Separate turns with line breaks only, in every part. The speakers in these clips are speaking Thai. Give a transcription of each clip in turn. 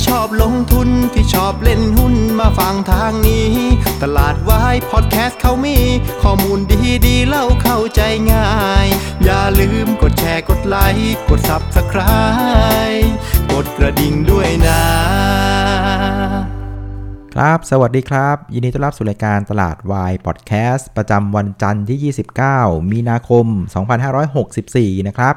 ที่ชอบลงทุนที่ชอบเล่นหุ้นมาฟังทางนี้ ตลาดวายพอดแคสต์เขามี ข้อมูลดีดีเล่าเข้าใจง่าย อย่าลืมกดแชร์กดไลค์กด Subscribe กดกระดิ่งด้วยนะ
ครับ สวัสดีครับ ยินดีต้อนรับสู่รายการตลาดวายพอดแคสต์ประจำวันจันทร์ที่ 29 มีนาคม 2564 นะครับ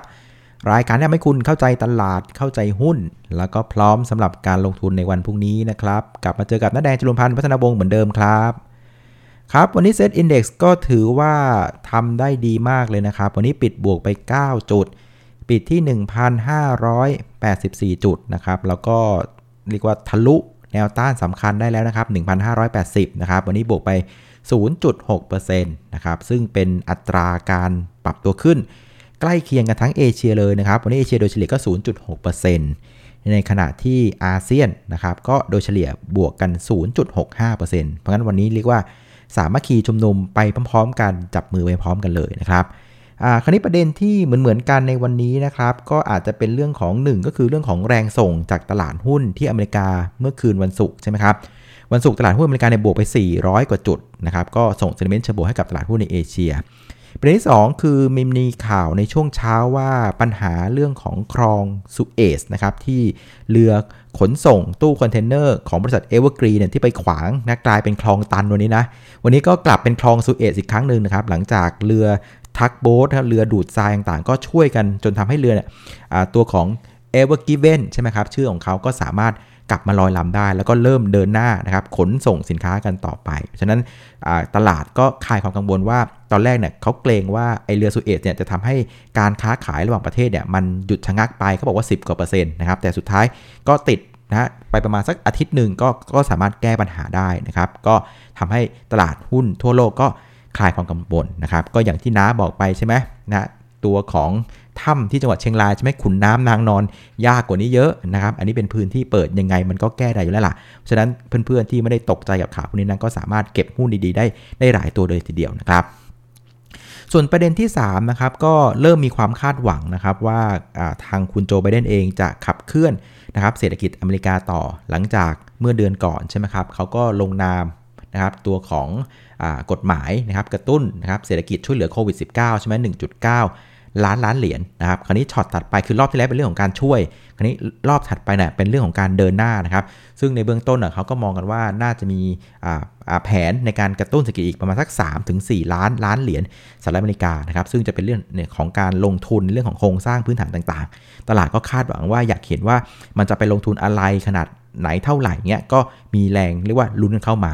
รายการที่ทำให้คุณเข้าใจตลาดเข้าใจหุ้น แล้วก็พร้อมสำหรับการลงทุนในวันพรุ่งนี้นะครับ กลับมาเจอกับน้าแดงจุลพันธ์พัฒนาวงศ์เหมือนเดิมครับครับ วันนี้เซตอินดี x ก็ถือว่าทำได้ดีมากเลยนะครับ วันนี้ปิดบวกไป 9 จุด ปิดที่ 1,584 จุดนะครับ แล้วก็เรียกว่าทะลุแนวต้านสำคัญได้แล้วนะครับ 1,580 นะครับ วันนี้บวกไป 0.6%นะครับ ซึ่งเป็นอัตราการปรับตัวขึ้น ใกล้เคียงกันทั้งเอเชียเลยนะครับ วันนี้เอเชียโดยเฉลี่ยก็ 0.6%ในขณะที่อาเซียนนะครับก็โดยเฉลี่ยบวกกัน 0.65%เพราะงั้นวันนี้เรียกว่าสามัคคีชุมนุมไปพร้อมๆ กันจับมือไปพร้อมกันเลยนะครับอ่าคราวนี้ประเด็นที่เหมือนๆกันในวันนี้นะครับก็อาจจะเป็นเรื่องของหนึ่งก็คือเรื่องของแรงส่งจากตลาดหุ้นที่อเมริกาเมื่อคืนวันศุกร์ใช่ไหมครับวันศุกร์ตลาดหุ้นอเมริกาเนี่ยบวกไป 400 กว่าจุดนะครับก็ส่ง sentiment เชิงบวกให้กับตลาดหุ้นในเอเชีย ประเด็นที่2คือมีมีข่าวในช่วงเช้าว่าปัญหาเรื่องของคลองสุเอซนะครับที่เรือขนส่งตู้คอนเทนเนอร์ของบริษัท Evergreen เนี่ยที่ไปขวางนะกลายเป็นคลองตันวันนี้นะวันนี้ก็กลับเป็นคลองสุเอซอีกครั้งหนึ่งนะครับหลังจากเรือ tugboat เรือดูดทรายต่างๆ ก็ช่วยกันจนทำให้เรือเนี่ยตัวของ e v e r g i v e n ใช่ไหมครับชื่อของเขาก็สามารถ กลับมาลอยลำได้ แล้วก็เริ่มเดินหน้านะครับขนส่งสินค้ากันต่อไป ฉะนั้นตลาดก็คลายความกังวลว่าตอนแรกเนี่ยเขาเกรงว่าไอเรือสุเอตเนี่ยจะทำให้การค้าขายระหว่างประเทศเนี่ยมันหยุดชะงักไปเขาบอกว่า 10กว่าเปอร์เซ็นต์นะครับแต่สุดท้ายก็ติดนะไปประมาณสักอาทิตย์หนึ่งก็ก็สามารถแก้ปัญหาได้นะครับ ก็ทำให้ตลาดหุ้นทั่วโลกก็คลายความกังวลนะครับ ก็อย่างที่น้าบอกไปใช่ไหมนะ ตัวของถ้ำที่จังหวัดเชียงรายใช่ไหมขุนน้ำนางนอนยากกว่านี้เยอะนะครับ อันนี้เป็นพื้นที่เปิดยังไงมันก็แก้ได้อยู่แล้วล่ะเพราะฉะนั้นเพื่อนๆที่ไม่ได้ตกใจกับข่าวพวกนี้นั้นก็สามารถเก็บหุ้นดีๆได้ได้หลายตัวเลยทีเดียวนะครับส่วนประเด็นที่3นะครับก็เริ่มมีความคาดหวังนะครับว่าทางคุณโจไบเดนเองจะขับเคลื่อนนะครับเศรษฐกิจอเมริกาต่อหลังจากเมื่อเดือนก่อนใช่ไหมครับเขาก็ลงนามนะครับตัวของอกฎหมายนะครับกระตุ้นนะครับเศรษฐกิจช่วยเหลือโควิด -19 ใช่ไหม1.9 ล้านล้านเหรียญนะครับ คราวนี้ช็อตถัดไปคือรอบที่แล้วเป็นเรื่องของการช่วย คราวนี้รอบถัดไปเนี่ยเป็นเรื่องของการเดินหน้านะครับ ซึ่งในเบื้องต้นเขาก็มองกันว่าน่าจะมีแผนในการกระตุ้นเศรษฐกิจอีกประมาณสัก3-4ล้านล้านเหรียญสหรัฐอเมริกานะครับ ซึ่งจะเป็นเรื่องของการลงทุนเรื่องของโครงสร้างพื้นฐานต่างๆ ตลาดก็คาดหวังว่าอยากเห็นว่ามันจะไปลงทุนอะไรขนาดไหนเท่าไหร่เงี้ยก็มีแรงเรียกว่าลุ้นกันเข้ามา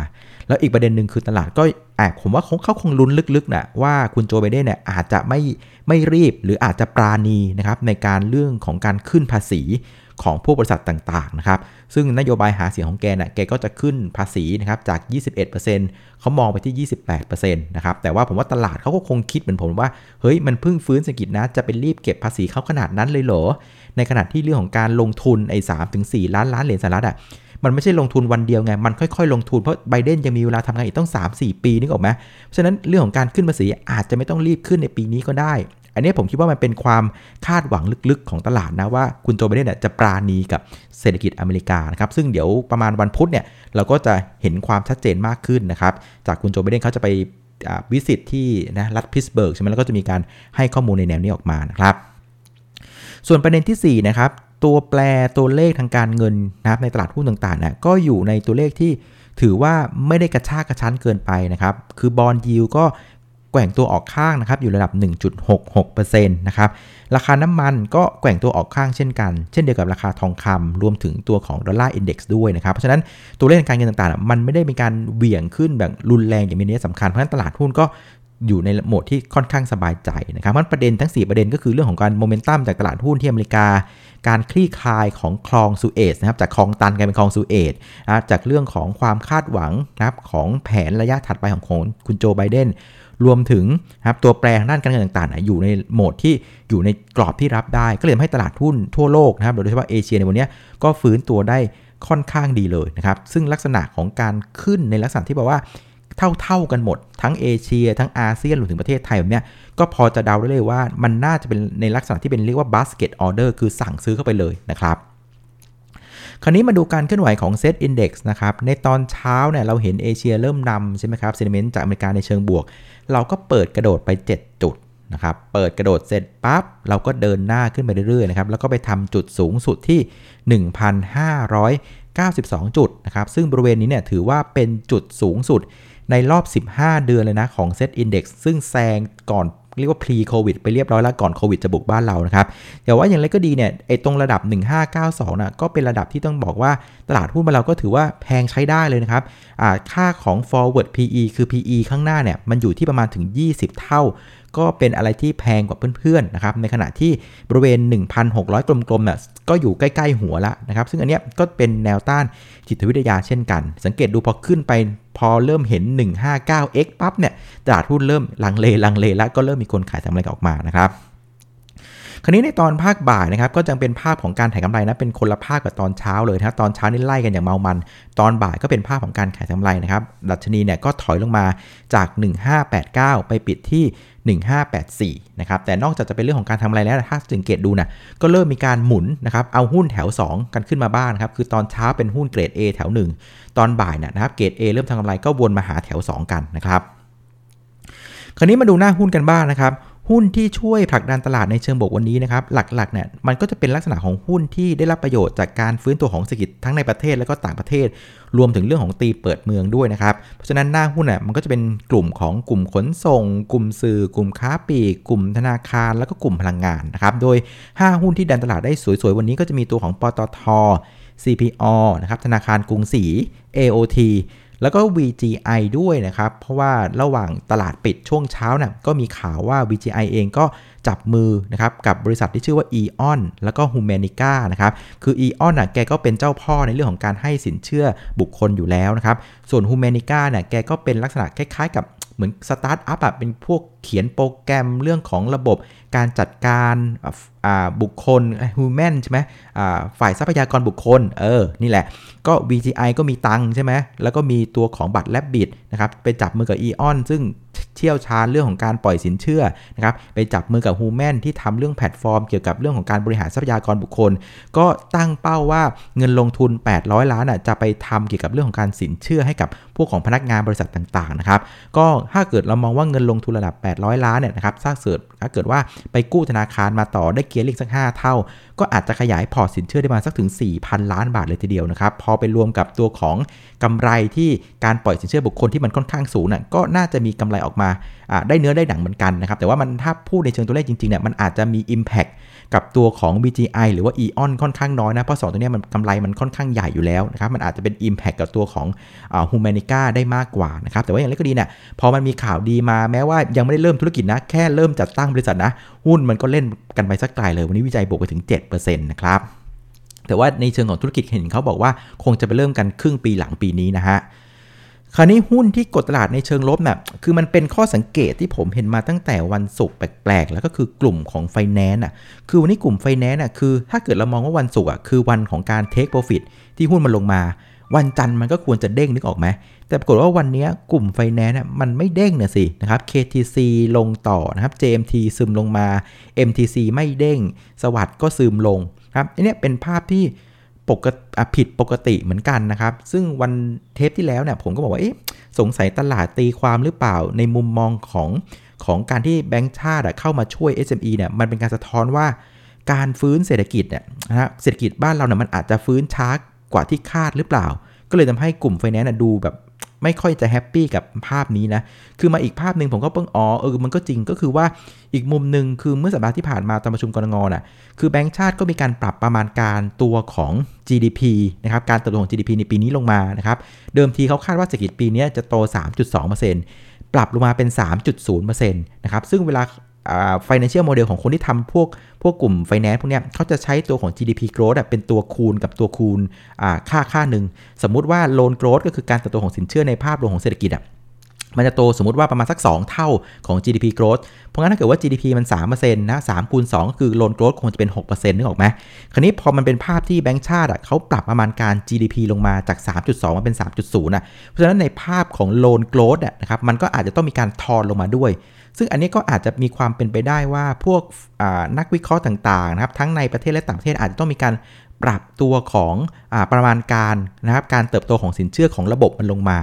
แล้วอีกประเด็นหนึ่งคือตลาดก็แอบผมว่าเขาคงลุ้นลึกๆนะว่าคุณโจไบเดนเนี่ยอาจจะไม่ไม่รีบหรืออาจจะปราณีนะครับในการเรื่องของการขึ้นภาษีของพวกบริษัทต่างๆนะครับ ซึ่งนโยบายหาเสียงของแกนะ่ะแกก็จะขึ้นภาษีนะครับจาก 21%เขามองไปที่ 28%นะครับ แต่ว่าผมว่าตลาดเขาก็คงคิดเหมือนผมว่า เฮ้ย มันเพิ่งฟื้นเศรษฐกิจนะ จะเป็นรีบเก็บภาษีเขาขนาดนั้นเลยเหรอ ในขณะที่เรื่องของการลงทุนไอ้สามถึงสี่ล้านล้านเหรียญสหรัฐอะ มันไม่ใช่ลงทุนวันเดียวไง มันค่อยๆ ลงทุนเพราะไบเดนยังมีเวลาทำงานอีกต้อง 3-4 ปีนึกออกไหมเพราะฉะนั้นเรื่องของการขึ้นภาษีอาจจะไม่ต้องรีบขึ้นในปีนี้ก็ได้ อันนี้ผมคิดว่ามันเป็นความคาดหวังลึกๆ ของตลาดนะว่าคุณโจไบเดนจะปราณีกับเศรษฐกิจอเมริกานะครับซึ่งเดี๋ยวประมาณวันพุธเนี่ยเราก็จะเห็นความชัดเจนมากขึ้นนะครับจากคุณโจไบเดนเขาจะไปวิสิตที่นะรัฐพิสเบิร์กใช่ไหมแล้วก็จะมีการให้ข้อมูลในแนวนี้ออกมานะครับส่วนประเด็นที่4นะครับ ตัวแปรตัวเลขทางการเงินนะครับในตลาดหุ้นต่างๆนะก็อยู่ในตัวเลขที่ถือว่าไม่ได้กระชากกระชั้นเกินไปนะครับ คือ bond yield ก็แกว่งตัวออกข้างนะครับอยู่ระดับ 1.66%นะครับราคาน้ำมันก็แกว่งตัวออกข้างเช่นกัน เช่นเดียวกับราคาทองคำรวมถึงตัวของ Dollar Index ด้วยนะครับ เพราะฉะนั้นตัวเลขการเงินต่างๆ มันไม่ได้มีการเหวี่ยงขึ้นแบบรุนแรงอย่างมีนัยสำคัญ เพราะฉะนั้นตลาดหุ้นก็ อยู่ในโหมดที่ค่อนข้างสบายใจนะครับมันประเด็นทั้ง 4 ประเด็นก็คือเรื่องของการโมเมนตัมจากตลาดหุ้นที่อเมริกา การคลี่คลายของคลองสุเอซนะครับจากคลองตันกลายเป็นคลองสุเอซนะจากเรื่องของความคาดหวังนะครับของแผนระยะถัดไปของคุณโจไบเดนรวมถึงครับตัวแปรทางด้านการเงินต่างๆ อยู่ในโหมดที่อยู่ในกรอบที่รับได้ ก็เลยทำให้ตลาดหุ้นทั่วโลกนะครับโดยเฉพาะเอเชียในวันนี้ก็ฟื้นตัวได้ค่อนข้างดีเลยนะครับซึ่งลักษณะของการขึ้นในลักษณะที่แบบว่า เท่าๆกันหมด ทั้งเอเชีย ทั้งอาเซียนรวมถึงประเทศไทยแบบนี้ก็พอจะเดาได้เลยว่ามันน่าจะเป็นในลักษณะที่เป็นเรียกว่า basket order คือสั่งซื้อเข้าไปเลยนะครับคราวนี้มาดูการเคลื่อนไหวของ Set Index นะครับ ในตอนเช้าเนี่ยเราเห็นเอเชียเริ่มนำใช่ไหมครับเซนิเมนต์จากอเมริกาในเชิงบวก เราก็เปิดกระโดดไป 7 จุดนะครับ เปิดกระโดดเสร็จปั๊บ เราก็เดินหน้าขึ้นไปเรื่อยๆนะครับ แล้วก็ไปทำจุดสูงสุดที่ 1,592 จุดนะครับ ซึ่งบริเวณนี้เนี่ยถือว่าเป็นจุดสูงสุด ในรอบ 15 เดือนเลยนะของเซตอินดี x ซึ่งแซงก่อนเรียกว่า pre covid ไปเรียบร้อยแล้วก่อนโควิดจะบุกบ้านเรานะครับแต่ว่าอย่างไรก็ดีเนี่ยไอ้ตรงระดับ 1592นะก็เป็นระดับที่ต้องบอกว่าตลาดหุ้นบ้านเราก็ถือว่าแพงใช้ได้เลยนะครับค่าของ forward PE คือ PE ข้างหน้าเนี่ยมันอยู่ที่ประมาณถึง 20 เท่า ก็เป็นอะไรที่แพงกว่าเพื่อนๆนะครับในขณะที่บริเวณ 1,600 กลมๆเนี่ยก็อยู่ใกล้ๆหัวละนะครับ ซึ่งอันเนี้ยก็เป็นแนวต้านจิตวิทยาเช่นกัน สังเกตดูพอขึ้นไปพอเริ่มเห็น 159x ปั๊บเนี่ยตลาดหุ้นเริ่มลังเลลังเลแล้วก็เริ่มมีคนขายทำอะไรออกมานะครับ คราวนี้ในตอนภาคบ่ายนะครับก็จะเป็นภาพของการถ่ายกำไรนะเป็นคนละภาคกับตอนเช้าเลยนะตอนเช้านี่ไล่กันอย่างเมามัน ตอนบ่ายก็เป็นภาพของการขายกำไรนะครับดัชนีเนี่ยก็ถอยลงมาจาก 1589 ไปปิดที่ 1584 นะครับ แต่นอกจากจะเป็นเรื่องของการทำอะไรแล้ว ถ้าสังเกตดูนะ ก็เริ่มมีการหมุนนะครับ เอาหุ้นแถว 2 กันขึ้นมาบ้างครับ คือตอนเช้าเป็นหุ้นเกรด A แถว 1 ตอนบ่ายนะครับ เกรด A เริ่มทำกำไรก็วนมาหาแถว 2 กันนะครับ คราวนี้มาดูหน้าหุ้นกันบ้างนะครับ หุ้นที่ช่วยผลักดันตลาดในเชิงบวกวันนี้นะครับ หลักๆเนี่ยมันก็จะเป็นลักษณะของหุ้นที่ได้รับประโยชน์จากการฟื้นตัวของเศรษฐกิจทั้งในประเทศและก็ต่างประเทศ รวมถึงเรื่องของตีเปิดเมืองด้วยนะครับ เพราะฉะนั้นหน้าหุ้นน่ยมันก็จะเป็นกลุ่มของกลุ่มขนส่ง กลุ่มสื่อ กลุ่มค้าปลีก กลุ่มธนาคาร แล้วก็กลุ่มพลังงานนะครับ โดย 5 หุ้นที่ดันตลาดได้สวยๆวันนี้ก็จะมีตัวของปตท CPO นะครับธนาคารกรุงศรี AOT แล้วก็ VGI ด้วยนะครับ เพราะว่าระหว่างตลาดปิดช่วงเช้านะ่ะก็มีข่าวว่า VGI เองก็จับมือนะครับกับบริษัทที่ชื่อว่า EON แล้วก็ Humanica นะครับ คือ EON น่ะแกก็เป็นเจ้าพ่อในเรื่องของการให้สินเชื่อบุคคลอยู่แล้วนะครับ ส่วน Humanica น่ะแกก็เป็นลักษณะคล้ายๆกับ เหมือนสตาร์ทอัพอะเป็นพวกเขียนโปรแกรมเรื่องของระบบการจัดการบุคคล human ใช่ไหมฝ่ายทรัพยากรบุคคล เออ นี่แหละ ก็ VGI ก็มีตังใช่ไหม แล้วก็มีตัวของบัตร Rabbit นะครับ ไปจับมือกับ AEON ซึ่ง เชี่ยวชาญเรื่องของการปล่อยสินเชื่อนะครับไปจับมือกับ h u m a n ที่ทำเรื่องแพลตฟอร์ม เกี่ยวกับเรื่องของการบริหารทรัพยากรบุคคล ก็ตั้งเป้าว่าเงินลงทุน 800 ล้านอะจะไปทำเกี่ยวกับเรื่องของการสินเชื่อให้กับพวกของพนักงานบริษัทต่างๆนะครับก็ถ้าเกิดเรามองว่าเงินลงทุนระดับ 800 ล้านเนี่ยนะครับถ้าเกิดถ้าเกิดว่าไปกู้ธนาคารมาต่อได้ gearing สัก 5 เท่า ก็อาจจะขยายพอร์ตสินเชื่อได้มาสักถึง 4,000 ล้านบาทเลยทีเดียวนะครับพอไปรวมกับตัวของกำไรที่การปล่อยสินเชื่อบุคคลที่มันค่อนข้างสูงน่ะก็น่าจะมีกำไรออกมาได้เนื้อได้หนังเหมือนกันนะครับ แต่ว่ามันถ้าพูดในเชิงตัวเลขจริงๆเนี่ยมันอาจจะมี Impact กับตัวของ BGI หรือว่า EON ค่อนข้างน้อยนะ เพราะ2ตัวนี้มันกำไรมันค่อนข้างใหญ่อยู่แล้วนะครับ มันอาจจะเป็น Impact กับตัวของ Humanica ได้มากกว่านะครับ แต่ว่าอย่างไรก็ดีเนี่ยพอมันมีข่าวดีมาแม้ว่ายังไม่ได้เริ่มธุรกิจนะ แค่เริ่มจัดตั้งบริษัทนะ หุ้นมันก็เล่นกันไปสักไกลเลย วันนี้วิจัยบวกไปถึง7%นะครับแต่ว่าในเชิงของธุรกิจเห็นเขาบอกว่าคงจะไปเริ่มกันครึ่งปีหลังปีนี้นะฮะ คราวนี้หุ้นที่กดตลาดในเชิงลบนะ่ะคือมันเป็นข้อสังเกตที่ผมเห็นมาตั้งแต่วันศุกร์แปลกๆ แล้วก็คือกลุ่มของไฟแนนซ์อะคือวันนี้กลุ่มไฟแนนซ์อะคือถ้าเกิดเรามองว่าวันศุกร์อะคือวันของการ take profit ที่หุ้นมันลงมา วันจันทร์มันก็ควรจะเด้งนึกออกไหมแต่ปรากฏว่าวันนี้กลุ่มไฟแนนซ์มันไม่เด้งน่ะสินะครับ KTC ลงต่อนะครับ JMT ซึมลงมา MTC ไม่เด้ง SAWAD ก็ซึมลงครับอันนี้เป็นภาพที่ ปกติผิดปกติเหมือนกันนะครับ ซึ่งวันเทปที่แล้วเนี่ยผมก็บอกว่าเอ๊ะสงสัยตลาดตีความหรือเปล่าในมุมมองของของการที่แบงก์ชาติเข้ามาช่วย SME เนี่ยมันเป็นการสะท้อนว่าการฟื้นเศรษฐกิจเนี่ยนะฮะเศรษฐกิจบ้านเราเนี่ยมันอาจจะฟื้นช้ากว่าที่คาดหรือเปล่า ก็เลยทำให้กลุ่มไฟแนนซ์ดูแบบ ไม่ค่อยจะแฮปปี้กับภาพนี้นะ คือมาอีกภาพหนึ่งผมก็เพิ่งอ๋อเออมันก็จริงก็คือว่าอีกมุมหนึ่งคือเมื่อสัปดาห์ที่ผ่านมาตอนประชุมกรงงน่ะคือแบงก์ชาติก็มีการปรับประมาณการตัวของ GDP นะครับการเติบโตของ GDP ในปีนี้ลงมานะครับเดิมทีเขาคาดว่าเศรษฐกิจปีนี้จะโต 3.2%ปรับลงมาเป็น 3.0%นะครับซึ่งเวลา financial model ของคนที่ทำพวกพวกกลุ่มไฟแนนซ์พวกนี้เขาจะใช้ตัวของ GDP growth เป็นตัวคูณกับตัวคูณค่าค่าหนึ่ง สมมุติว่า loan growth ก็คือการเติบโตของสินเชื่อในภาพรวมของเศรษฐกิจอะ มันจะโตสมมติว่าประมาณสัก 2 เท่าของ GDP growth เพราะงั้นถ้าเกิดว่า GDP มัน3%นะ3คูณ2ก็คือ loan growth คงจะเป็น 6%นึกออกไหมคราวนี้พอมันเป็นภาพที่แบงก์ชาติอะเขาปรับประมาณการ GDP ลงมาจาก 3.2 มาเป็น 3.0อะ เพราะฉะนั้นในภาพของ loan growth อะนะครับ มันก็อาจจะต้องมีการทอนลงมาด้วย ซึ่งอันนี้ก็อาจจะมีความเป็นไปได้ว่าพวกนักวิเคราะห์ต่างๆนะครับ ทั้งในประเทศและต่างประเทศอาจจะต้องมีการปรับตัวของอประมาณการนะครับ การเติบโตของสินเชื่อของระบบมันลงมา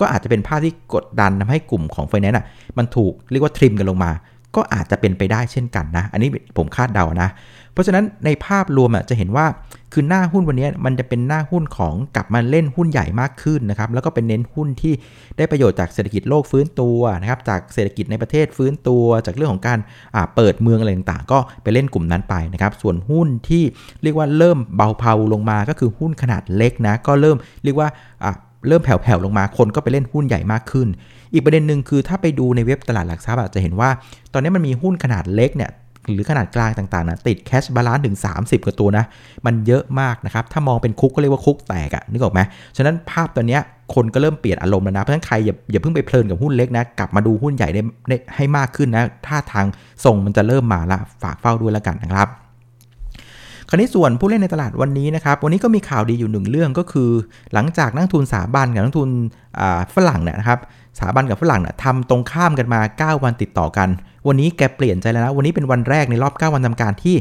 ก็อาจจะเป็นภาพที่กดดันทำให้กลุ่มของไฟแนนซ์อะมันถูกเรียกว่าทริมกันลงมา ก็อาจจะเป็นไปได้เช่นกันนะ อันนี้ผมคาดเดานะ เพราะฉะนั้นในภาพรวมอะจะเห็นว่าคือหน้าหุ้นวันนี้มันจะเป็นหน้าหุ้นของกลับมาเล่นหุ้นใหญ่มากขึ้นนะครับแล้วก็เป็นเน้นหุ้นที่ได้ประโยชน์จากเศรษฐกิจโลกฟื้นตัวนะครับจากเศรษฐกิจในประเทศฟื้นตัว จากเรื่องของการเปิดเมืองอะไรต่างๆ ก็ไปเล่นกลุ่มนั้นไปนะครับส่วนหุ้นที่เรียกว่าเริ่มเบาเผาลงมาก็คือหุ้นขนาดเล็กนะก็เริ่มเรียกว่า เริ่มแผ่วๆลงมาคนก็ไปเล่นหุ้นใหญ่มากขึ้น อีกประเด็นหนึ่งคือถ้าไปดูในเว็บตลาดหลักทรัพย์จะเห็นว่า ตอนนี้มันมีหุ้นขนาดเล็กเนี่ยหรือขนาดกลางต่างๆนะติด cash balance ถึง 30 กว่าตัวนะ มันเยอะมากนะครับ ถ้ามองเป็นคุกก็เรียกว่าคุกแตกอะนึกออกไหมฉะนั้นภาพตัวนี้คนก็เริ่มเปลี่ยนอารมณ์แล้วนะ เพราะฉะนั้นใครอย่าอย่าเพิ่งไปเพลินกับหุ้นเล็กนะ กลับมาดูหุ้นใหญ่ได้ได้ให้มากขึ้นนะ ท่าทางทรงมันจะเริ่มมาละฝากเฝ้าด้วยแล้วกันนะครับ คราวนี้ส่วนผู้เล่นในตลาดวันนี้นะครับ วันนี้ก็มีข่าวดีอยู่หนึ่งเรื่องก็คือ หลังจากนักทุนสถาบันกับนักทุนฝรั่งเนี่ยนะครับสถาบันกับฝรั่งเนี่ยทำตรงข้ามกันมา 9 วันติดต่อกัน วันนี้แกเปลี่ยนใจแล้วนะ วันนี้เป็นวันแรกในรอบ 9 วันทำการที่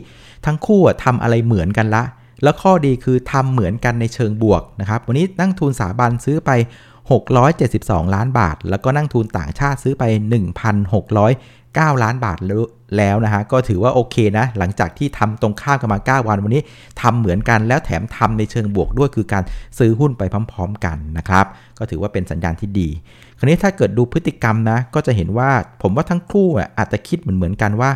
ทั้งคู่ทำอะไรเหมือนกันละ แล้วข้อดีคือทำเหมือนกันในเชิงบวกนะครับ วันนี้นั่งทุนสถาบันซื้อไป 672 ล้านบาท แล้วก็นั่งทุนต่างชาติซื้อไป 1,609 ล้านบาท แล้วนะฮะก็ถือว่าโอเคนะ หลังจากที่ทำตรงข้ามกันมา 9 วันวันนี้ทำเหมือนกันแล้วแถมทำในเชิงบวกด้วยคือการซื้อหุ้นไปพร้อม ๆ กันนะครับ ก็ถือว่าเป็นสัญญาณที่ดี คราวนี้ถ้าเกิดดูพฤติกรรมนะ ก็จะเห็นว่าผมว่าทั้งคู่อาจจะคิดเหมือนเหมือนกันว่า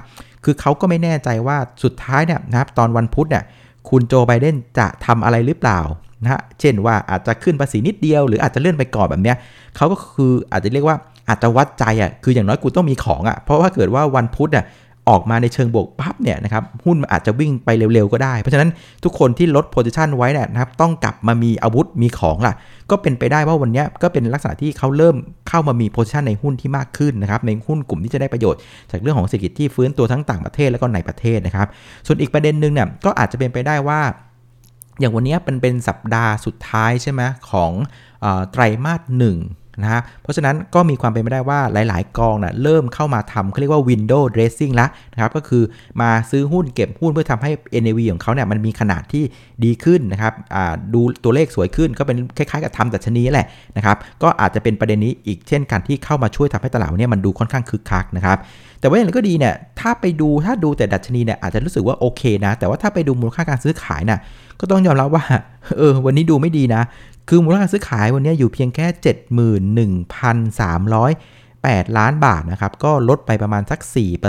คือเขาก็ไม่แน่ใจว่าสุดท้ายเนี่ยนะครับตอนวันพุธเนี่ยคุณโจไบเดนจะทำอะไรหรือเปล่านะฮะเช่นว่าอาจจะขึ้นภาษีนิดเดียว หรืออาจจะเลื่อนไปก่อนแบบเนี้ยเขาก็คืออาจจะเรียกว่าอาจจะวัดใจอะคืออย่างน้อยกูต้องมีของอะเพราะว่าเกิดว่าวันพุธอะ ออกมาในเชิงบวกปั๊บเนี่ยนะครับหุ้นอาจจะวิ่งไปเร็วๆก็ได้ เพราะฉะนั้นทุกคนที่ลดโพซิชันไว้เนี่ยนะครับต้องกลับมามีอาวุธมีของล่ะ ก็เป็นไปได้ว่าวันนี้ก็เป็นลักษณะที่เขาเริ่มเข้ามามีโพซิชันในหุ้นที่มากขึ้นนะครับในหุ้นกลุ่มที่จะได้ประโยชน์ จากเรื่องของเศรษฐกิจที่ฟื้นตัวทั้งต่างประเทศแล้วก็ในประเทศนะครับ ส่วนอีกประเด็นหนึ่งเนี่ยก็อาจจะเป็นไปได้ว่า อย่างวันนี้เป็นเป็นสัปดาห์สุดท้ายใช่ไหมของไตรมาสหนึ่ง นะฮะเพราะฉะนั้นก็มีความเป็นไปได้ว่าหลาย ๆ กองนะ่ะเริ่มเข้ามาทำเขาเรียกว่า window dressing แล้วนะครับก็คือมาซื้อหุ้นเก็บหุ้นเพื่อทำให้ NAV ของเขาเนี่ยมันมีขนาดที่ดีขึ้นนะครับดูตัวเลขสวยขึ้นก็เป็นคล้าย ๆ กับทำดัชนีแหละนะครับก็อาจจะเป็นประเด็นนี้อีกเช่นกันที่เข้ามาช่วยทำให้ตลาดเนี่ยมันดูค่อนข้างคึกคักนะครับแต่ว่าอย่างไรก็ดีเนี่ยถ้าไปดูถ้าดูแต่ดัชนีเนี่ยอาจจะรู้สึกว่าโอเคนะ แต่ว่าถ้าไปดูมูลค่าการซื้อขายน่ะก็ต้องยอมรับว่าเออวันนี้ดูไม่ดีนะ คือมูลค่าซื้อขายวันนี้อยู่เพียงแค่ 71,308 ล้านบาทนะครับ ก็ลดไปประมาณสัก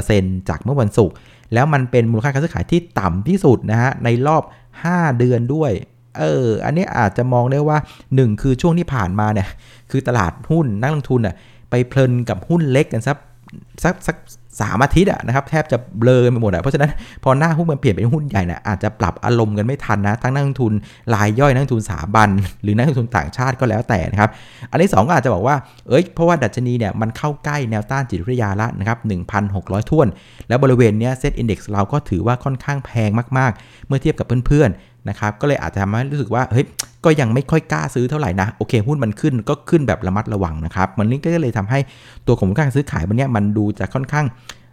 4%จากเมื่อวันศุกร์แล้วมันเป็นมูลค่าการซื้อขายที่ต่ำที่สุดนะฮะในรอบ 5 เดือนด้วยเอออันนี้อาจจะมองได้ว่า 1 คือช่วงที่ผ่านมาเนี่ยคือตลาดหุ้นนักลงทุนอะไปเพลินกับหุ้นเล็กกันซัก สักสักสามอาทิตย์อะนะครับแทบจะเบลอไปหมดอะเพราะฉะนั้นพอหน้าหุ้นมันเปลี่ยนเป็นหุ้นใหญ่นะอาจจะปรับอารมณ์กันไม่ทันนะทั้งนักลงทุนรายย่อยนักลงทุนสถาบัน หรือนักลงทุนต่างชาติก็แล้วแต่นะครับ อันที่ 2 ก็อาจจะบอกว่าเอ้ยเพราะว่าดัชนีเนี่ยมันเข้าใกล้แนวต้านจิตวิทยาละนะครับ1,600ท่วน แล้วบริเวณเนี้ยเซตอินดี x เราก็ถือว่าค่อนข้างแพงมากๆ เมื่อเทียบกับเพื่อนๆ นะครับก็เลยอาจจะทำให้รู้สึกว่าเฮ้ยก็ยังไม่ค่อยกล้าซื้อเท่าไหร่นะโอเคหุ้นมันขึ้นก็ขึ้นแบบระมัดระวังนะครับมันนี่ก็เลยทำให้ตัวของการซื้อขายวันนี้มันดูจะค่อนข้าง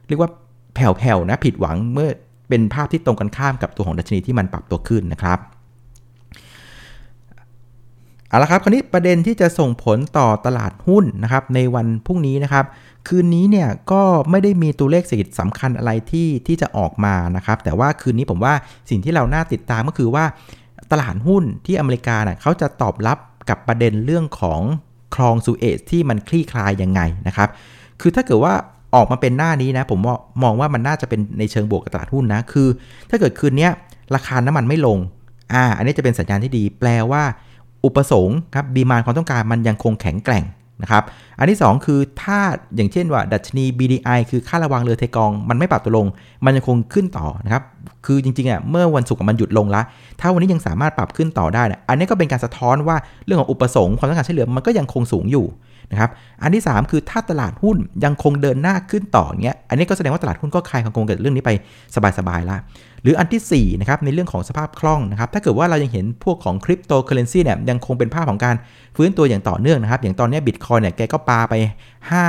เรียกว่าแผ่วๆนะผิดหวังเมื่อเป็นภาพที่ตรงกันข้ามกับตัวของดัชนีที่มันปรับตัวขึ้นนะครับ เอาละครับคราวนี้ประเด็นที่จะส่งผลต่อตลาดหุ้นนะครับในวันพรุ่งนี้นะครับ คืนนี้เนี่ยก็ไม่ได้มีตัวเลขเศรษฐกิจสำคัญอะไรที่ที่จะออกมานะครับ แต่ว่าคืนนี้ผมว่าสิ่งที่เราน่าติดตามก็คือว่า ตลาดหุ้นที่อเมริกาเน่ยเขาจะตอบรับกับประเด็นเรื่องของคลองซูเอซที่มันคลี่คลายยังไงนะครับ คือถ้าเกิดว่าออกมาเป็นหน้านี้นะผมมองว่ามันน่าจะเป็นในเชิงบวกกับตลาดหุ้นนะคือ ถ้าเกิดคืนนี้ราคาน้ำมันไม่ลงอ่าอันนี้จะเป็นสัญญาณที่ดี แปลว่า อุปสงค์ครับดีมานความต้องการมันยังคงแข็งแกร่งนะครับ อันที่ 2 คือถ้าอย่างเช่นว่า ดัชนี BDI คือค่าระวังเรือเทกอง มันไม่ปรับตัวลง มันยังคงขึ้นต่อนะครับ คือจริงๆอะเมื่อวันศุกร์มันหยุดลงล้วถ้าวันนี้ยังสามารถปรับขึ้นต่อได้นะอันนี้ก็เป็นการสะท้อนว่าเรื่องของอุปสงค์ความต้องการใช้เหลือมันก็ยังคงสูงอยู่นะครับอันที่ 3 คือถ้าตลาดหุ้นยังคงเดินหน้าขึ้นต่อเงี้ยอันนี้ก็แสดงว่าตลาดหุ้นก็คลายความกังวลกับเรื่องนี้ไปสบายๆละหรืออันที่4นะครับในเรื่องของสภาพคล่องนะครับถ้าเกิดว่าเรายังเห็นพวกของคริปโตเคอเรนซีเนี่ยยังคงเป็นภาพของการฟื้นตัวอย่างต่อเนื่องนะครับอย่างตอนนี้บิตคอยเนี่ยแกก็ปาไป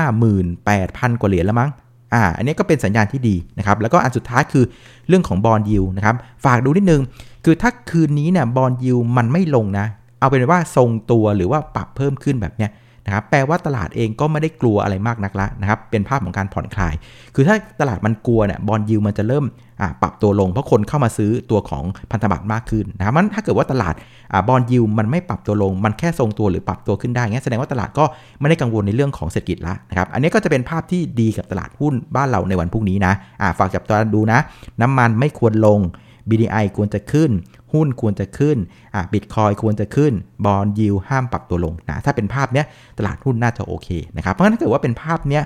58,000 กว่าเหรียญแล้วมั้งอ่าอันนี้ก็เป็นสัญญาณที่ดีนะครับแล้วก็อันสุดท้ายคือเรื่องของบอลยิวนะครับฝากดูนิดนึง คือถ้าคืนนี้เนี่ยบอลยิวมันไม่ลงนะ เอาเป็นว่าทรงตัวหรือว่าปรับเพิ่มขึ้นแบบเนี้ย นะครับแปลว่าตลาดเองก็ไม่ได้กลัวอะไรมากนักละนะครับเป็นภาพของการผ่อนคลาย คือถ้าตลาดมันกลัวเนี่ยบอลยิวมันจะเริ่มปรับตัวลงเพราะคนเข้ามาซื้อตัวของพันธบัตรมากขึ้นนะครับมันถ้าเกิดว่าตลาดบอลยิวมันไม่ปรับตัวลง มันแค่ทรงตัวหรือปรับตัวขึ้นได้งั้นแสดงว่าตลาดก็ไม่ได้กังวลในเรื่องของเศรษฐกิจละนะครับอันนี้ก็จะเป็นภาพที่ดีกับตลาดหุ้นบ้านเราในวันพรุ่งนี้นะฝากจับตาดูนะ น้ำมันไม่ควรลง BDI ควรจะขึ้น หุ้นควรจะขึ้นอ่าบิตคอยควรจะขึ้น บอลยิวห้ามปรับตัวลงนะถ้าเป็นภาพเนี้ยตลาดหุ้นน่าจะโอเคนะครับเพราะฉะนั้นถ้าเกิดว่าเป็นภาพเนี้ย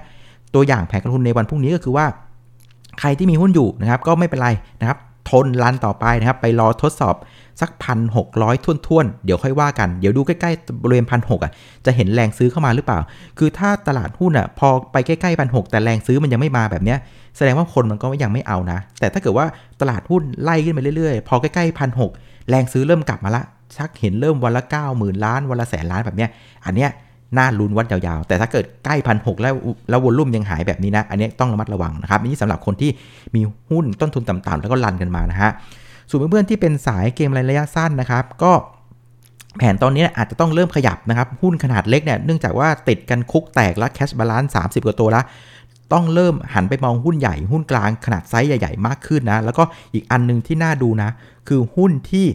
ตัวอย่างแผนการลงทุนในวันพรุ่งนี้ก็คือว่า ใครที่มีหุ้นอยู่นะครับก็ไม่เป็นไรนะครับทนรันต่อไปนะครับไปรอทดสอบ สักพันหกร้อยท่วนๆ เดี๋ยวค่อยว่ากัน เดี๋ยวดูใกล้ๆ บริเวณพันหกอะ จะเห็นแรงซื้อเข้ามาหรือเปล่า คือถ้าตลาดหุ้นอะ พอไปใกล้ๆพันหกแต่แรงซื้อมันยังไม่มาแบบเนี้ย แสดงว่าคนมันก็ยังไม่เอานะ แต่ถ้าเกิดว่าตลาดหุ้นไล่ขึ้นไปเรื่อยๆ พอใกล้ๆพันหกแรงซื้อเริ่มกลับมาละ ชักเห็นเริ่มวันละ 9 0,000 ล้าน วันละแสนล้านแบบเนี้ย อันเนี้ยน่าลุ้นวัดยาวๆ แต่ถ้าเกิดใกล้พันหกแล้วแล้ว volume ยังหายแบบนี้นะ อันนี้ต้องระมัดระวังนะครับ นี่สำหรับคนที่มีหุ้นต้นทุนต่ำๆแล้วก็ run กันมานะฮะ ส่วนเพื่อนๆที่เป็นสายเกมระยะสั้นนะครับ ก็แผนตอนนี้อาจจะต้องเริ่มขยับนะครับ หุ้นขนาดเล็กเนี่ยเนื่องจากว่าติดกันคุกแตกแล้ว cash balance สามสิบกว่าตัวแล้วต้องเริ่มหันไปมองหุ้นใหญ่ หุ้นกลางขนาดไซส์ใหญ่ ๆ มากขึ้นนะ แล้วก็อีกอันนึงที่น่าดูนะ คือหุ้นที่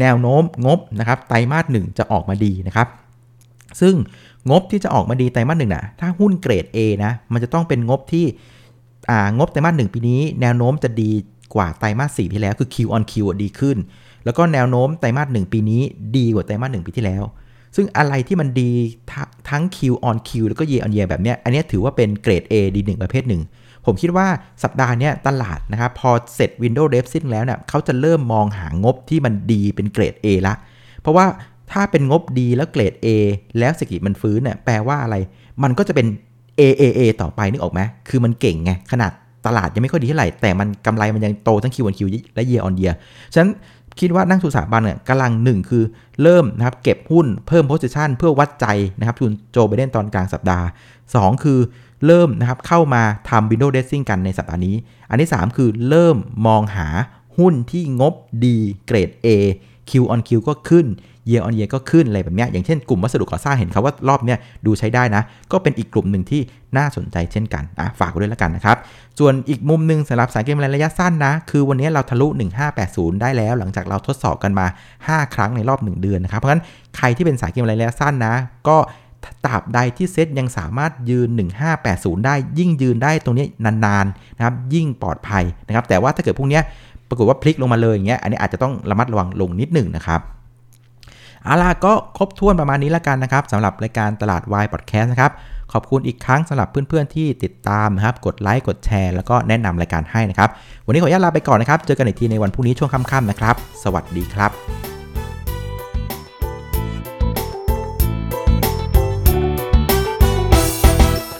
แนวโน้มงบนะครับไตรมาสหนึ่งจะออกมาดีนะครับ ซึ่งงบที่จะออกมาดีไตรมาสหนึ่งนะถ้าหุ้นเกรด A นะมันจะต้องเป็นงบที่อ่างบไตรมาสหนึ่งปีนี้ แนวโน้มจะดี กว่าไตรมาสสี่ที่แล้วคือ Q on Q ดีขึ้น แล้วก็แนวโน้มไตรมาสหนึ่งปีนี้ดีกว่าไตรมาสหนึ่งปีที่แล้ว ซึ่งอะไรที่มันดีทั้ง Q on Q แล้วก็ year on year แบบเนี้ยอันนี้ถือว่าเป็นเกรด A ดีหนึ่งประเภทหนึ่งผมคิดว่าสัปดาห์นี้ตลาดนะครับพอเสร็จ Windows d e v สิ้นแล้วเนี่ยเขาจะเริ่มมองหางบที่มันดีเป็นเกรด A ละ เพราะว่าถ้าเป็นงบดีแล้วเกรด A แล้วเศรษฐกิจมันฟื้นเนี่ยแปลว่าอะไร มันก็จะเป็น AAA ต่อไปนึกออกไหมคือมันเก่งไง ขนาด ตลาดยังไม่ค่อยดีเท่าไหร่ แต่มันกำไรมันยังโตทั้ง Q on Q และ year on year ฉะนั้นคิดว่านั่งทุนสถาบันเนี่ยกำลังหนึ่งคือเริ่มนะครับเก็บหุ้นเพิ่มโพสิชันเพื่อวัดใจนะครับทุนโจไบเดนตอนกลางสัปดาห์ 2 คือเริ่มนะครับเข้ามาทำ window dressing กันในสัปดาห์นี้ อันที่ 3 คือเริ่มมองหาหุ้นที่งบดีเกรด A Q on Q ก็ขึ้น year on year ก็ขึ้นอะไรแบบนี้อย่างเช่นกลุ่มวัสดุก่อสร้างเห็นครับว่ารอบนี้ดูใช้ได้นะ ก็เป็นอีกกลุ่มหนึ่งที่น่าสนใจเช่นกันอะฝากไว้ด้วยแล้วกันนะครับ ส่วนอีกมุมหนึ่งสำหรับสายเกมระยะสั้นนะ คือวันนี้เราทะลุ 1580 ได้แล้ว หลังจากเราทดสอบกันมา 5 ครั้งในรอบ 1 เดือนนะครับเพราะฉะนั้นใครที่เป็นสายเกมระยะสั้นนะ ก็ตราบใดที่เซตยังสามารถยืน 1580 ได้ยิ่งยืนได้ตรงนี้นานๆนะครับยิ่งปลอดภัยนะครับแต่ว่าถ้าเกิดพวกนี้ปรากฏว่าพลิกลงมาเลยอย่างเงี้ยอันนี้อาจจะต้องระมัดระวังลงนิดหนึ่งนะครับ เอาล่ะก็ครบถ้วนประมาณนี้แล้วกันนะครับสำหรับรายการตลาดวายพอดแคสต์นะครับขอบคุณอีกครั้งสำหรับเพื่อนๆที่ติดตามนะครับ กดไลค์กดแชร์แล้วก็แนะนำรายการให้นะครับ วันนี้ขออนุญาตลาไปก่อนนะครับ เจอกันอีกทีในวันพรุ่งนี้ช่วงค่ำๆนะครับ สวัสดีครับ